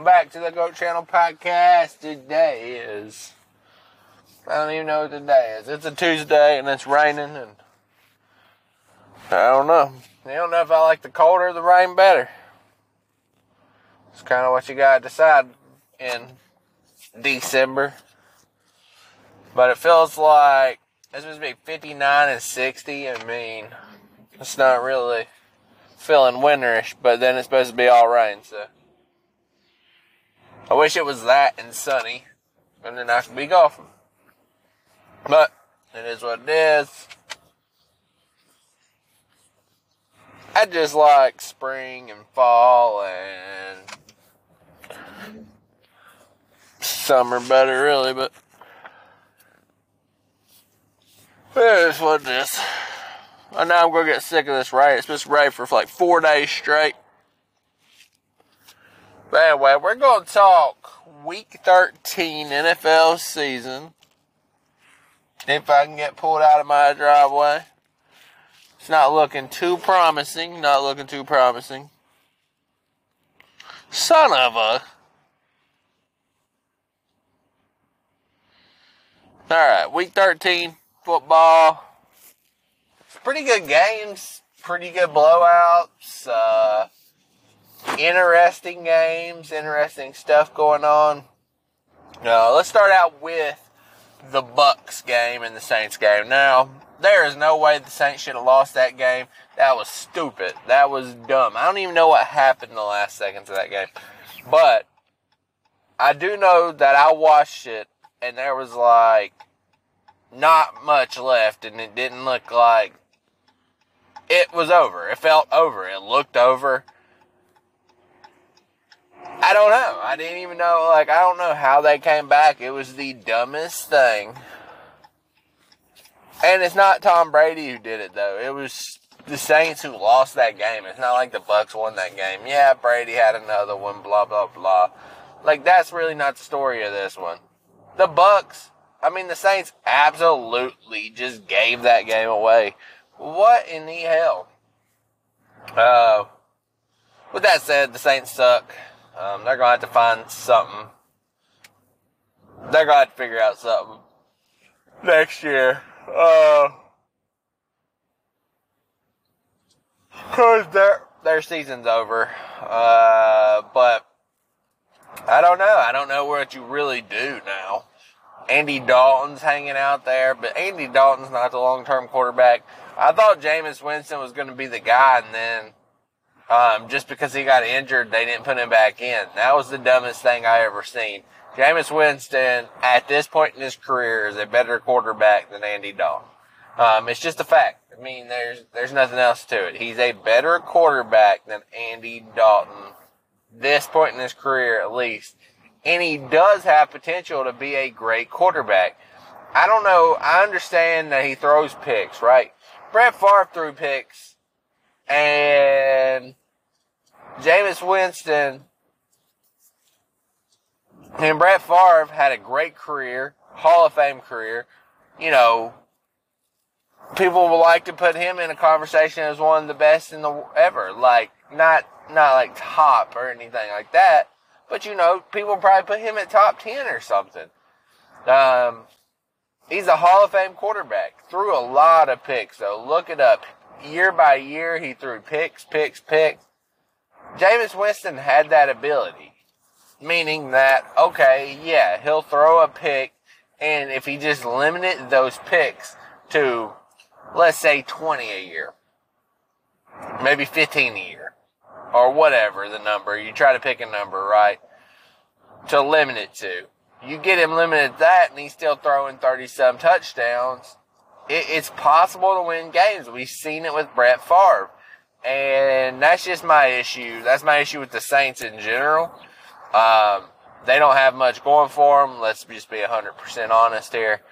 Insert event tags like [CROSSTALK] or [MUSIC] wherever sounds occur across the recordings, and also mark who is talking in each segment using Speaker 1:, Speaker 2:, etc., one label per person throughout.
Speaker 1: Welcome back to the Goat Channel podcast. Today is I don't even know what today is. It's a Tuesday and it's raining and I don't know. I don't know if I like the cold or the rain better. It's kind of what you gotta decide in December. But it feels like it's supposed to be 59 and 60. I mean, it's not really feeling winterish, but then it's supposed to be all rain, so. I wish it was that and sunny, and then I could be golfing. But it is what it is. I just like spring and fall and summer better, really, but is what it is. I know I'm gonna get sick of this rain. It's been rain for like four days straight. Anyway, we're going to talk week 13 NFL season. If I can get pulled out of my driveway. It's not looking too promising. Not looking too promising. Son of a. Alright, week 13, football. Pretty good games. Pretty good blowouts. Uh, interesting games, interesting stuff going on. Uh, let's start out with the Bucks game and the Saints game. Now, there is no way the Saints should have lost that game. That was stupid. That was dumb. I don't even know what happened in the last seconds of that game. But I do know that I watched it and there was like not much left and it didn't look like it was over. It felt over. It looked over. I don't know. I didn't even know, like, I don't know how they came back. It was the dumbest thing. And it's not Tom Brady who did it, though. It was the Saints who lost that game. It's not like the Bucks won that game. Yeah, Brady had another one, blah, blah, blah. Like, that's really not the story of this one. The Bucks, I mean, the Saints absolutely just gave that game away. What in the hell? Uh, with that said, the Saints suck. Um, they're gonna have to find something. They're gonna have to figure out something next year. Uh, cause their their season's over. Uh, but I don't know. I don't know what you really do now. Andy Dalton's hanging out there, but Andy Dalton's not the long term quarterback. I thought Jameis Winston was going to be the guy, and then um, just because he got injured, they didn't put him back in. That was the dumbest thing I ever seen. Jameis Winston, at this point in his career, is a better quarterback than Andy Dalton. Um, it's just a fact. I mean, there's there's nothing else to it. He's a better quarterback than Andy Dalton. This point in his career, at least, and he does have potential to be a great quarterback. I don't know. I understand that he throws picks, right? Brett Favre threw picks, and Jameis Winston and Brett Favre had a great career, Hall of Fame career. You know, people would like to put him in a conversation as one of the best in the ever. Like not not like top or anything like that, but you know, people probably put him at top ten or something. Um, he's a Hall of Fame quarterback. Threw a lot of picks, so Look it up. Year by year, he threw picks, picks, picks. Jameis Winston had that ability. Meaning that, okay, yeah, he'll throw a pick, and if he just limited those picks to, let's say, 20 a year, maybe 15 a year, or whatever the number, you try to pick a number, right, to limit it to. You get him limited that, and he's still throwing 30 some touchdowns. It, it's possible to win games. We've seen it with Brett Favre. And that's just my issue. That's my issue with the Saints in general. Um, they don't have much going for them. Let's just be 100% honest here.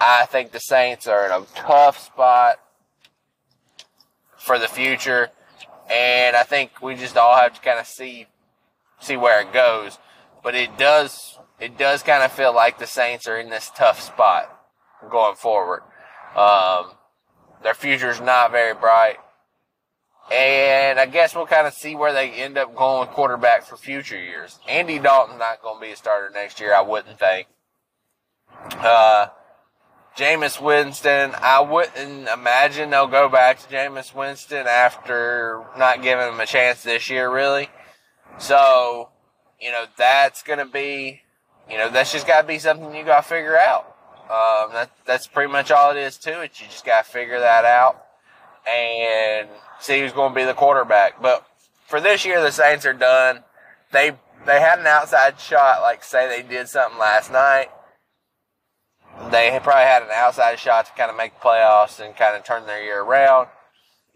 Speaker 1: I think the Saints are in a tough spot for the future. And I think we just all have to kind of see, see where it goes. But it does, it does kind of feel like the Saints are in this tough spot going forward. Um, their future's not very bright. And And I guess we'll kind of see where they end up going quarterback for future years. Andy Dalton's not going to be a starter next year, I wouldn't think. Uh, Jameis Winston, I wouldn't imagine they'll go back to Jameis Winston after not giving him a chance this year, really. So, you know, that's going to be, you know, that's just got to be something you got to figure out. Um, that, that's pretty much all it is to it. You just got to figure that out and see who's going to be the quarterback. But for this year, the Saints are done. They they had an outside shot, like say they did something last night. They probably had an outside shot to kind of make the playoffs and kind of turn their year around.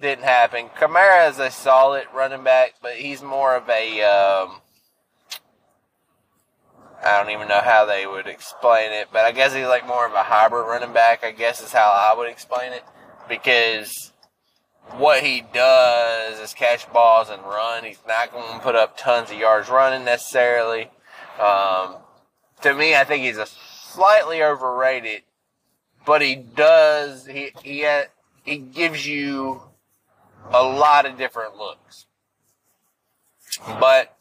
Speaker 1: Didn't happen. Kamara is a solid running back, but he's more of a um, I don't even know how they would explain it, but I guess he's like more of a hybrid running back. I guess is how I would explain it because what he does is catch balls and run. He's not going to put up tons of yards running necessarily. Um, to me, I think he's a slightly overrated, but he does he he he gives you a lot of different looks. But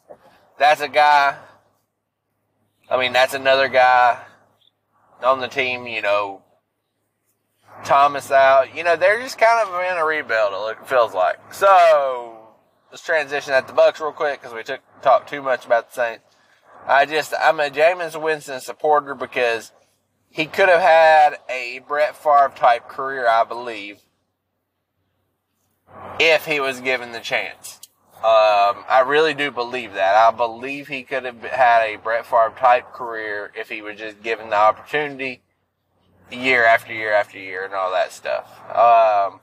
Speaker 1: that's a guy. I mean, that's another guy on the team. You know, Thomas out. You know, they're just kind of in a rebuild. It feels like. So let's transition at the Bucks real quick because we took talked too much about the Saints. I just I'm a Jameis Winston supporter because he could have had a Brett Favre type career, I believe, if he was given the chance. Um, I really do believe that. I believe he could have had a Brett Favre type career if he was just given the opportunity year after year after year and all that stuff. Um,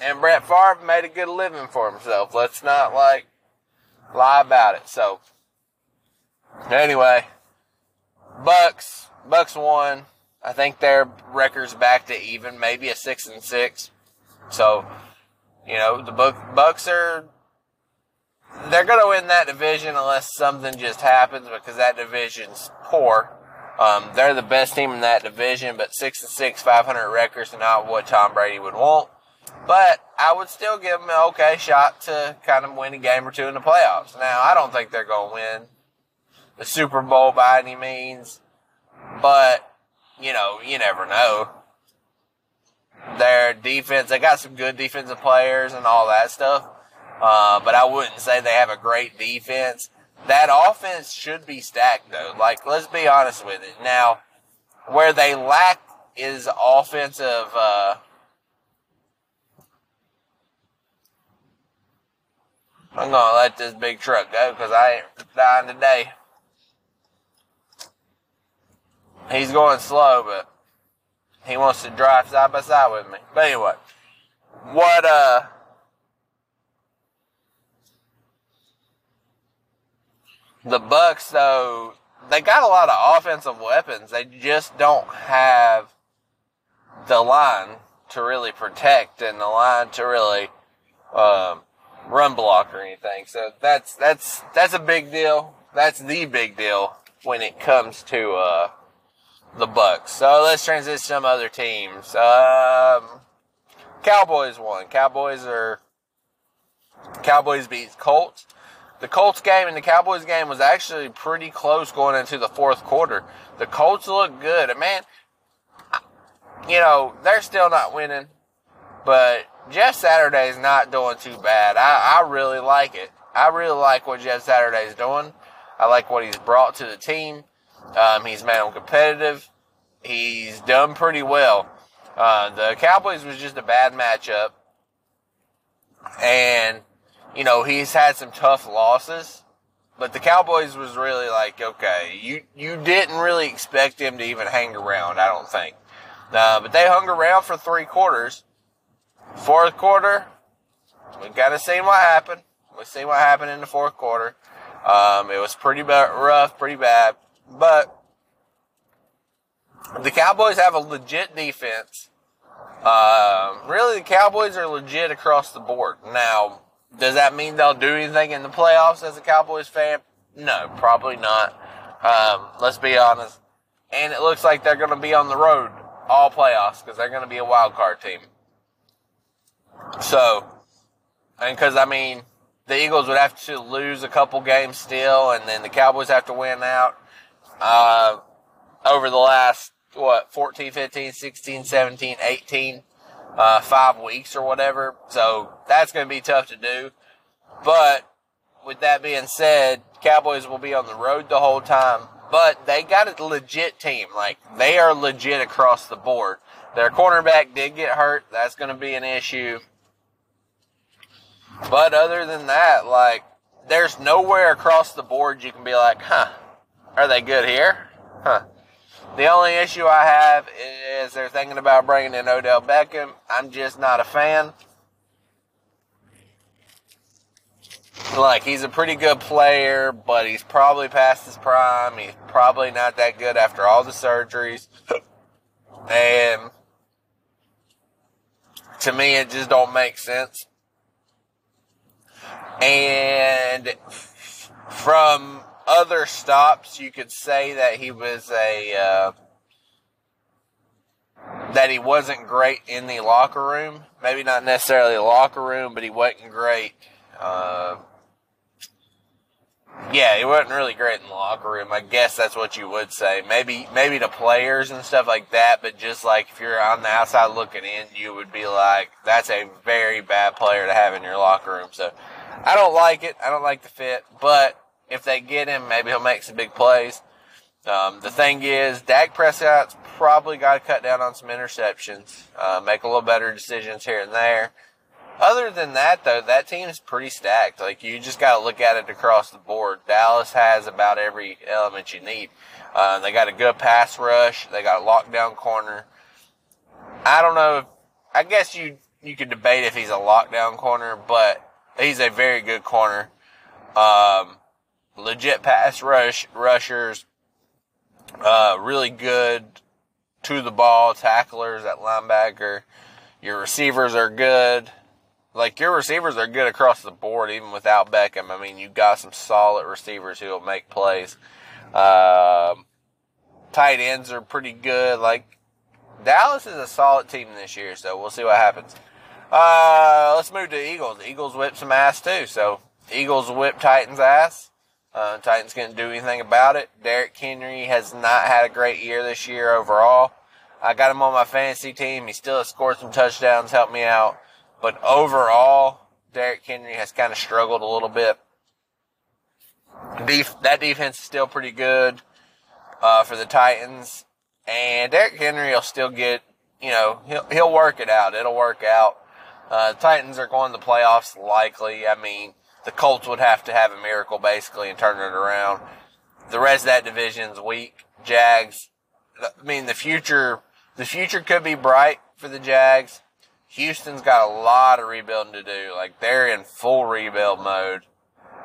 Speaker 1: and Brett Favre made a good living for himself. Let's not like lie about it. So anyway, Bucks, Bucks won. I think their record's back to even, maybe a six and six. So, you know, the Bucks are they're going to win that division unless something just happens because that division's poor. Um, they're the best team in that division, but six and six, 500 records, are not what Tom Brady would want. But I would still give them an okay shot to kind of win a game or two in the playoffs. Now, I don't think they're going to win the Super Bowl by any means, but you know, you never know. Their defense, they got some good defensive players and all that stuff. Uh, but I wouldn't say they have a great defense. That offense should be stacked though. Like, let's be honest with it. Now, where they lack is offensive, uh, I'm gonna let this big truck go because I ain't dying today. He's going slow, but he wants to drive side by side with me. But anyway, what, uh, The Bucks, though, they got a lot of offensive weapons. They just don't have the line to really protect and the line to really um, run block or anything. So that's that's that's a big deal. That's the big deal when it comes to uh, the Bucks. So let's transition to some other teams. Um, Cowboys won. Cowboys are Cowboys beat Colts the Colts game and the Cowboys game was actually pretty close going into the fourth quarter. The Colts look good. And man, you know, they're still not winning, but Jeff Saturday is not doing too bad. I, I really like it. I really like what Jeff Saturday is doing. I like what he's brought to the team. Um, he's made them competitive. He's done pretty well. Uh, the Cowboys was just a bad matchup. And you know, he's had some tough losses, but the Cowboys was really like, okay, you, you didn't really expect him to even hang around, I don't think. Uh, but they hung around for three quarters. Fourth quarter, we kind of seen what happened. We seen what happened in the fourth quarter. Um, it was pretty rough, pretty bad, but the Cowboys have a legit defense. Uh, really, the Cowboys are legit across the board. Now, does that mean they'll do anything in the playoffs as a Cowboys fan? No, probably not. Um, let's be honest. And it looks like they're going to be on the road all playoffs because they're going to be a wild card team. So, and because I mean, the Eagles would have to lose a couple games still, and then the Cowboys have to win out uh, over the last, what, 14, 15, 16, 17, 18, uh, five weeks or whatever. So that's going to be tough to do. But with that being said, Cowboys will be on the road the whole time. But they got a legit team. Like, they are legit across the board. Their cornerback did get hurt. That's going to be an issue. But other than that, like, there's nowhere across the board you can be like, huh, are they good here? Huh. The only issue I have is they're thinking about bringing in Odell Beckham. I'm just not a fan. Like, he's a pretty good player, but he's probably past his prime. He's probably not that good after all the surgeries. [CLEARS THROAT] and to me, it just don't make sense. And from other stops, you could say that he was a uh, that he wasn't great in the locker room. Maybe not necessarily the locker room, but he wasn't great. Uh, yeah, he wasn't really great in the locker room. I guess that's what you would say. Maybe maybe the players and stuff like that, but just like if you're on the outside looking in, you would be like, that's a very bad player to have in your locker room. So I don't like it. I don't like the fit, but if they get him, maybe he'll make some big plays. Um, the thing is, Dak Prescott's probably got to cut down on some interceptions, uh, make a little better decisions here and there. Other than that, though, that team is pretty stacked. Like you just got to look at it across the board. Dallas has about every element you need. Uh, they got a good pass rush. They got a lockdown corner. I don't know. If, I guess you you could debate if he's a lockdown corner, but he's a very good corner. Um, legit pass rush rushers, uh, really good to the ball tacklers at linebacker. Your receivers are good. Like your receivers are good across the board, even without Beckham. I mean, you got some solid receivers who will make plays. Um, tight ends are pretty good. Like Dallas is a solid team this year, so we'll see what happens. Uh, let's move to Eagles. Eagles whip some ass too. So Eagles whip Titans ass. Uh, Titans couldn't do anything about it. Derrick Henry has not had a great year this year overall. I got him on my fantasy team. He still has scored some touchdowns, helped me out. But overall, Derrick Henry has kind of struggled a little bit. Def- that defense is still pretty good uh, for the Titans, and Derrick Henry will still get, you know, he'll he'll work it out. It'll work out. Uh, Titans are going to the playoffs likely. I mean, the Colts would have to have a miracle basically and turn it around. The rest of that division's weak. Jags. I mean, the future the future could be bright for the Jags. Houston's got a lot of rebuilding to do. Like they're in full rebuild mode.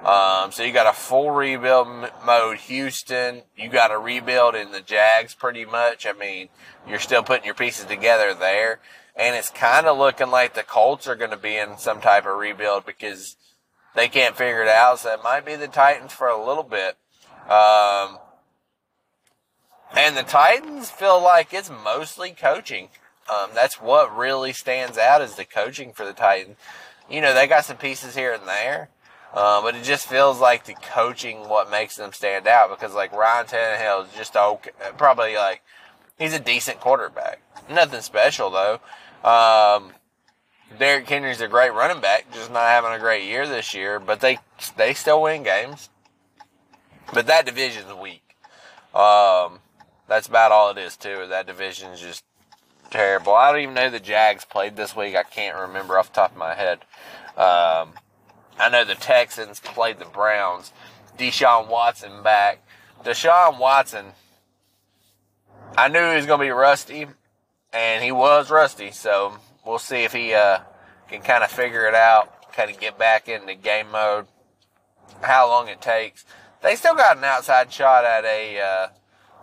Speaker 1: Um, so you got a full rebuild m- mode, Houston. You got a rebuild in the Jags pretty much. I mean, you're still putting your pieces together there. And it's kind of looking like the Colts are going to be in some type of rebuild because they can't figure it out. So it might be the Titans for a little bit. Um, and the Titans feel like it's mostly coaching. Um, that's what really stands out is the coaching for the Titans. You know, they got some pieces here and there, uh, but it just feels like the coaching what makes them stand out because like Ryan Tannehill is just okay, probably like he's a decent quarterback. Nothing special though. Um, Derrick Henry's a great running back, just not having a great year this year, but they they still win games. But that division's weak. Um, that's about all it is too. That division's just terrible. I don't even know the Jags played this week. I can't remember off the top of my head. Um, I know the Texans played the Browns. Deshaun Watson back. Deshaun Watson, I knew he was going to be rusty, and he was rusty. So we'll see if he uh, can kind of figure it out, kind of get back into game mode. How long it takes. They still got an outside shot at a uh,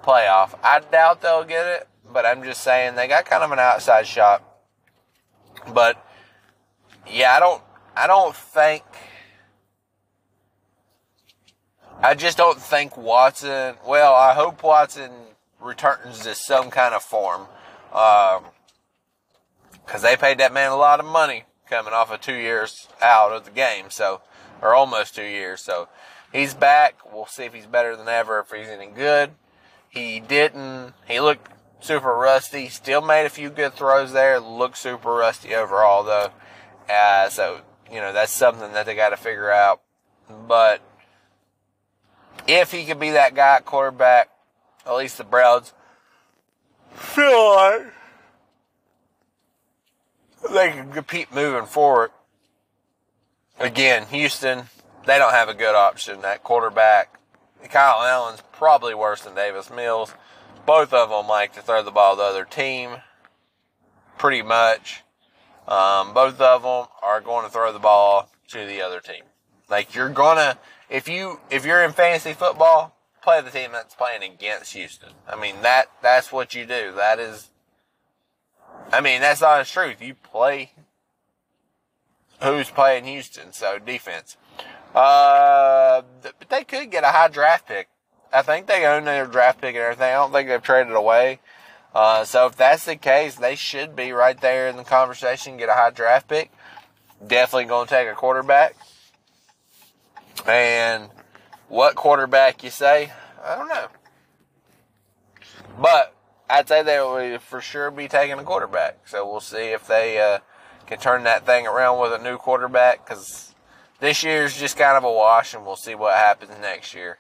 Speaker 1: playoff. I doubt they'll get it, but I'm just saying they got kind of an outside shot. But yeah, I don't I don't think I just don't think Watson well, I hope Watson returns to some kind of form. Um, cause they paid that man a lot of money coming off of two years out of the game. So or almost two years. So he's back. We'll see if he's better than ever, if he's any good. He didn't, he looked super rusty. Still made a few good throws there. Looked super rusty overall though. Uh, so, you know, that's something that they got to figure out. But if he could be that guy quarterback, at least the Browns feel like they can compete moving forward. Again, Houston, they don't have a good option at quarterback. Kyle Allen's probably worse than Davis Mills. Both of them like to throw the ball to the other team, pretty much. Um, both of them are going to throw the ball to the other team. Like you're gonna, if you if you're in fantasy football, play the team that's playing against Houston. I mean that that's what you do. That is, I mean that's not the truth. You play who's playing Houston, so defense. Uh, but they could get a high draft pick. I think they own their draft pick and everything. I don't think they've traded away. Uh, so if that's the case, they should be right there in the conversation, get a high draft pick. Definitely going to take a quarterback. And what quarterback you say, I don't know. But I'd say they will for sure be taking a quarterback. So we'll see if they uh, can turn that thing around with a new quarterback because this year's just kind of a wash, and we'll see what happens next year.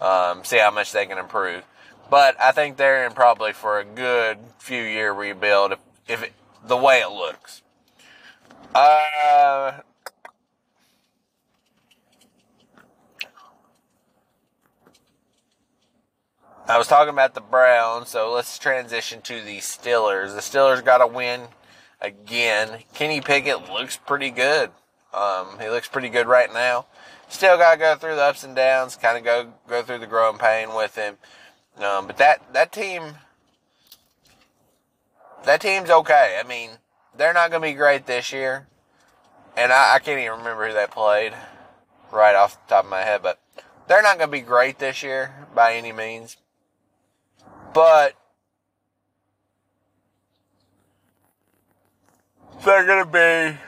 Speaker 1: Um, see how much they can improve. But I think they're in probably for a good few year rebuild if, if it, the way it looks. Uh, I was talking about the Browns, so let's transition to the Steelers. The Steelers got a win again. Kenny Pickett looks pretty good. Um, he looks pretty good right now. Still got to go through the ups and downs, kind of go go through the growing pain with him. Um, but that that team, that team's okay. I mean, they're not going to be great this year, and I, I can't even remember who they played right off the top of my head. But they're not going to be great this year by any means. But they're going to be.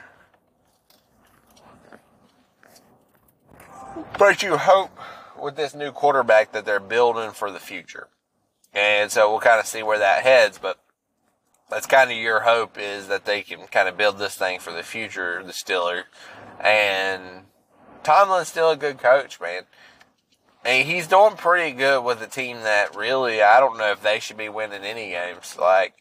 Speaker 1: But you hope with this new quarterback that they're building for the future. And so we'll kind of see where that heads, but that's kind of your hope is that they can kind of build this thing for the future, the Steelers. And Tomlin's still a good coach, man. And he's doing pretty good with a team that really, I don't know if they should be winning any games. Like,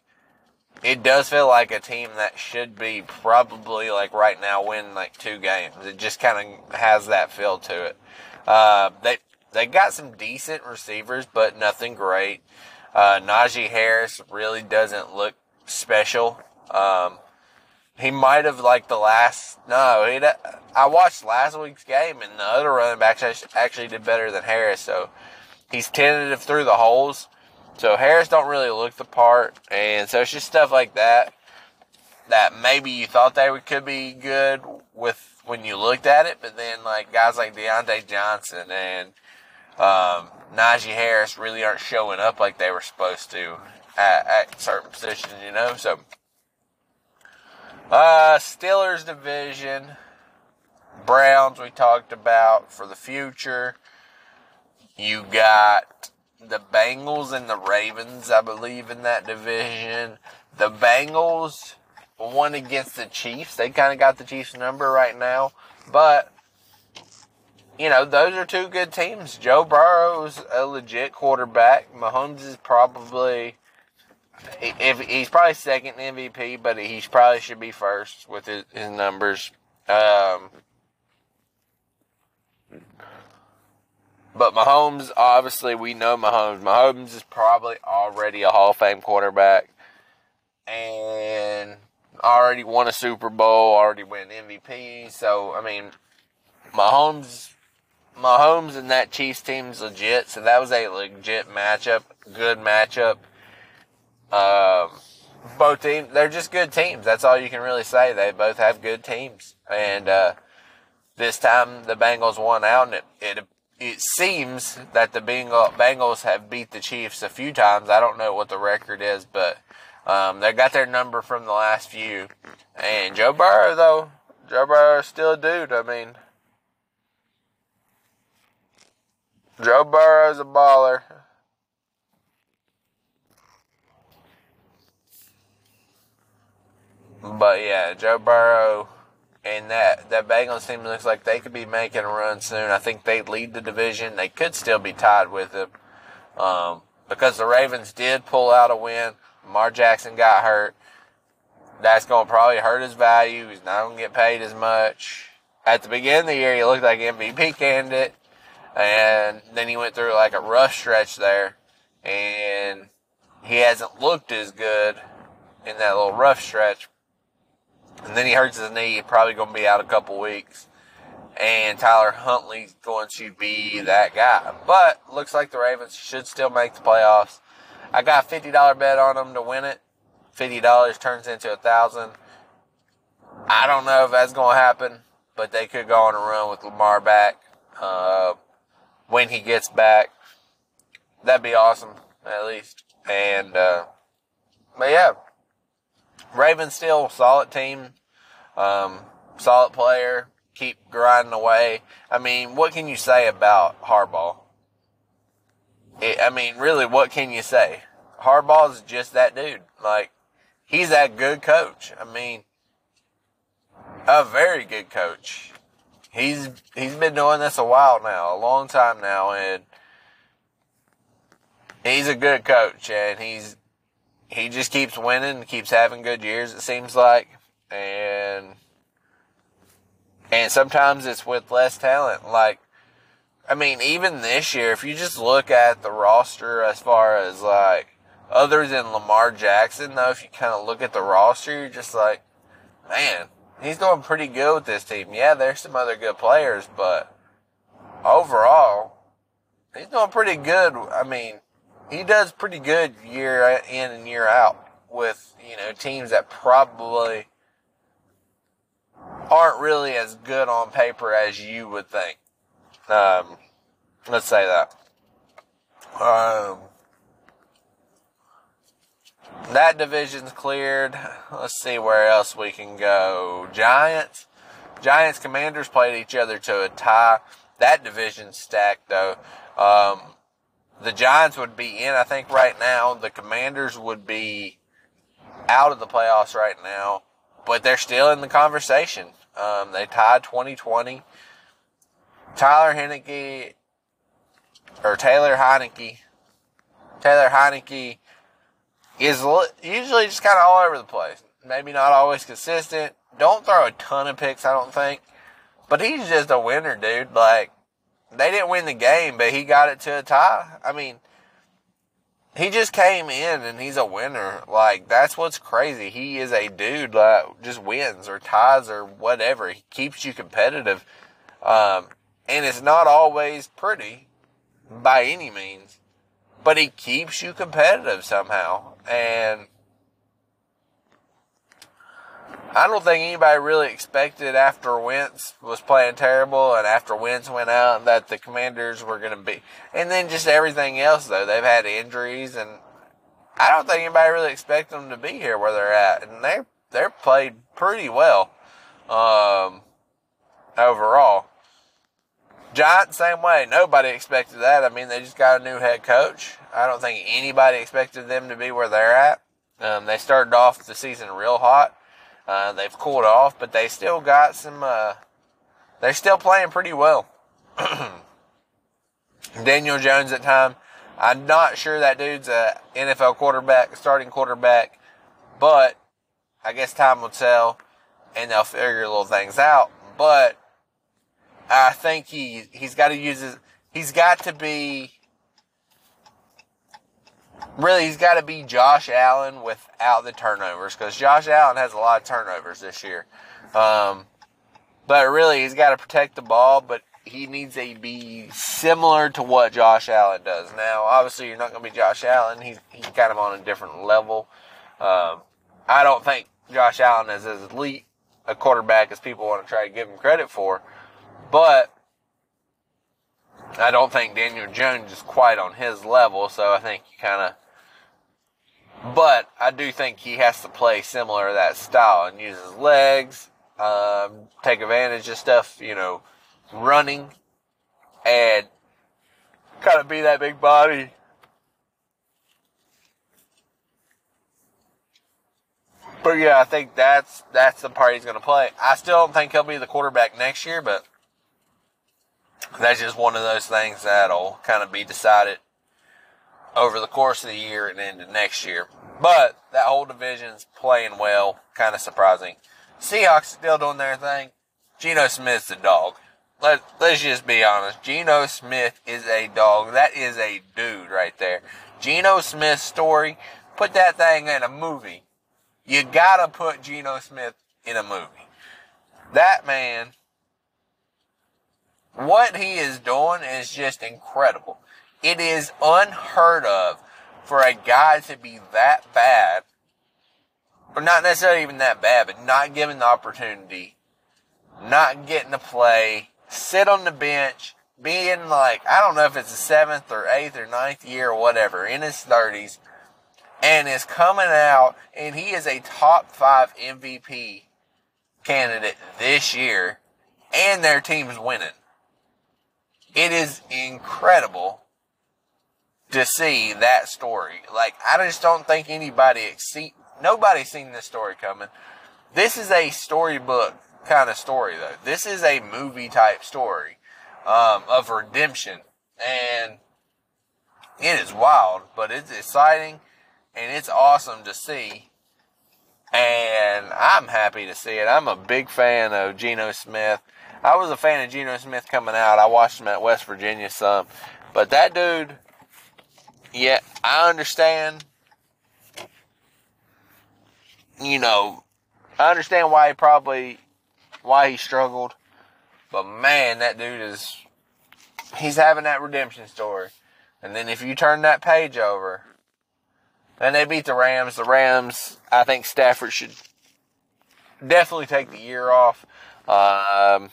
Speaker 1: it does feel like a team that should be probably like right now win like two games. It just kind of has that feel to it. Uh, they they got some decent receivers, but nothing great. Uh, Najee Harris really doesn't look special. Um, he might have like the last no. He I watched last week's game, and the other running backs actually did better than Harris. So he's tentative through the holes. So Harris don't really look the part, and so it's just stuff like that that maybe you thought they would, could be good with when you looked at it, but then like guys like Diontae Johnson and um, Najee Harris really aren't showing up like they were supposed to at, at certain positions, you know. So, uh, Steelers division, Browns we talked about for the future. You got the Bengals and the Ravens, I believe, in that division. The Bengals won against the Chiefs. They kind of got the Chiefs number right now, but you know those are two good teams. Joe Burrow's a legit quarterback. Mahomes is probably if he's probably second MVP, but he probably should be first with his, his numbers. Um, But Mahomes, obviously, we know Mahomes. Mahomes is probably already a Hall of Fame quarterback and already won a Super Bowl, already win MVP. So, I mean, Mahomes, Mahomes and that Chiefs team's legit. So that was a legit matchup, good matchup. Um, both teams, they're just good teams. That's all you can really say. They both have good teams. And, uh, this time the Bengals won out and it, it it seems that the Bengals have beat the Chiefs a few times. I don't know what the record is, but um, they got their number from the last few. And Joe Burrow, though, Joe Burrow is still a dude. I mean, Joe Burrow's a baller. But yeah, Joe Burrow and that that Bengals team looks like they could be making a run soon. I think they lead the division. They could still be tied with them um, because the Ravens did pull out a win. Lamar Jackson got hurt. That's going to probably hurt his value. He's not going to get paid as much. At the beginning of the year, he looked like MVP candidate, and then he went through like a rough stretch there, and he hasn't looked as good in that little rough stretch. And then he hurts his knee, probably going to be out a couple weeks. And Tyler Huntley's going to be that guy. But looks like the Ravens should still make the playoffs. I got a fifty dollar bet on them to win it. Fifty dollars turns into a thousand. I don't know if that's going to happen, but they could go on a run with Lamar back uh, when he gets back. That'd be awesome, at least. And uh, but yeah, Ravens still solid team, um, solid player. Keep grinding away. I mean, what can you say about Harbaugh? It, I mean, really, what can you say? Harbaugh's just that dude. Like, he's that good coach. I mean, a very good coach. He's he's been doing this a while now, a long time now, and he's a good coach, and he's he just keeps winning, keeps having good years. It seems like, and and sometimes it's with less talent. Like, I mean, even this year, if you just look at the roster as far as like other than Lamar Jackson, though, if you kind of look at the roster, you're just like, man, he's doing pretty good with this team. Yeah, there's some other good players, but overall, he's doing pretty good. I mean, he does pretty good year in and year out with, you know, teams that probably aren't really as good on paper as you would think. Um, let's say that. Um, that division's cleared. Let's see where else we can go. Giants. Giants Commanders played each other to a tie. That division's stacked though. Um, the Giants would be in, I think, right now. The Commanders would be out of the playoffs right now, but they're still in the conversation. Um, they tied 2020. Tyler Heinicke, or Taylor Heinicke, Taylor Heinicke is usually just kind of all over the place. Maybe not always consistent. Don't throw a ton of picks, I don't think. But he's just a winner, dude. Like, they didn't win the game, but he got it to a tie. I mean, he just came in and he's a winner. Like that's what's crazy. He is a dude that just wins or ties or whatever. He keeps you competitive, um, and it's not always pretty by any means, but he keeps you competitive somehow. And I don't think anybody really expected after Wentz was playing terrible and after Wentz went out that the Commanders were going to be. And then just everything else, though. They've had injuries, and I don't think anybody really expected them to be here where they're at. And they're, they're played pretty well um, overall. Giants, same way. Nobody expected that. I mean, they just got a new head coach. I don't think anybody expected them to be where they're at. Um, they started off the season real hot uh, they've cooled off, but they still got some. Uh, they're still playing pretty well. [CLEARS THROAT] Daniel Jones at time. I'm not sure that dude's a NFL quarterback, starting quarterback, but I guess time will tell, and they'll figure little things out. But I think he he's got to use his. He's got to be really, he's got to be Josh Allen without the turnovers because Josh Allen has a lot of turnovers this year. Um, but really, he's got to protect the ball, but he needs to be similar to what Josh Allen does. Now, obviously, you're not going to be Josh Allen. He's, he's kind of on a different level. Um, I don't think Josh Allen is as elite a quarterback as people want to try to give him credit for, but I don't think Daniel Jones is quite on his level, so I think you kind of but I do think he has to play similar to that style and use his legs, um, take advantage of stuff, you know, running. And kind of be that big body. But yeah, I think that's that's the part he's going to play. I still don't think he'll be the quarterback next year, but that's just one of those things that'll kind of be decided over the course of the year and into next year. But that whole division's playing well, kind of surprising. Seahawks still doing their thing. Geno Smith's a dog. Let, let's just be honest. Geno Smith is a dog. That is a dude right there. Geno Smith's story, put that thing in a movie. You gotta put Geno Smith in a movie. That man, what he is doing is just incredible. It is unheard of for a guy to be that bad, or not necessarily even that bad, but not given the opportunity, not getting to play, sit on the bench, being like, I don't know if it's the seventh or eighth or ninth year or whatever, in his 30s, and is coming out, and he is a top five MVP candidate this year, and their team's winning. It is incredible to see that story. Like, I just don't think anybody see nobody's seen this story coming. This is a storybook kind of story, though. This is a movie type story um, of redemption, and it is wild, but it's exciting and it's awesome to see. And I'm happy to see it. I'm a big fan of Geno Smith. I was a fan of Geno Smith coming out. I watched him at West Virginia some, but that dude yeah, I understand. You know, I understand why he probably why he struggled, but man, that dude is he's having that redemption story. And then if you turn that page over, and they beat the Rams, the Rams, I think Stafford should definitely take the year off. Um,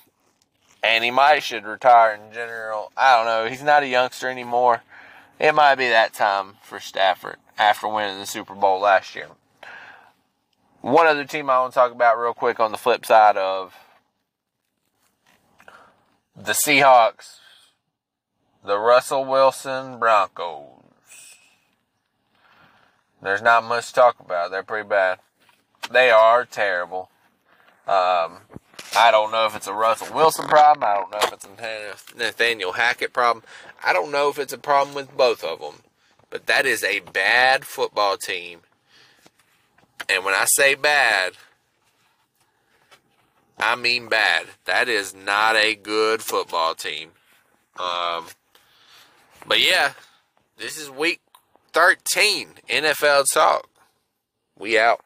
Speaker 1: and he might should retire in general. I don't know. He's not a youngster anymore it might be that time for Stafford after winning the Super Bowl last year. One other team I want to talk about real quick on the flip side of the Seahawks, the Russell Wilson Broncos. There's not much to talk about. They're pretty bad. They are terrible. Um, I don't know if it's a Russell Wilson problem. I don't know if it's a Nathaniel Hackett problem. I don't know if it's a problem with both of them. But that is a bad football team. And when I say bad, I mean bad. That is not a good football team. Um, but yeah, this is week 13 NFL talk. We out.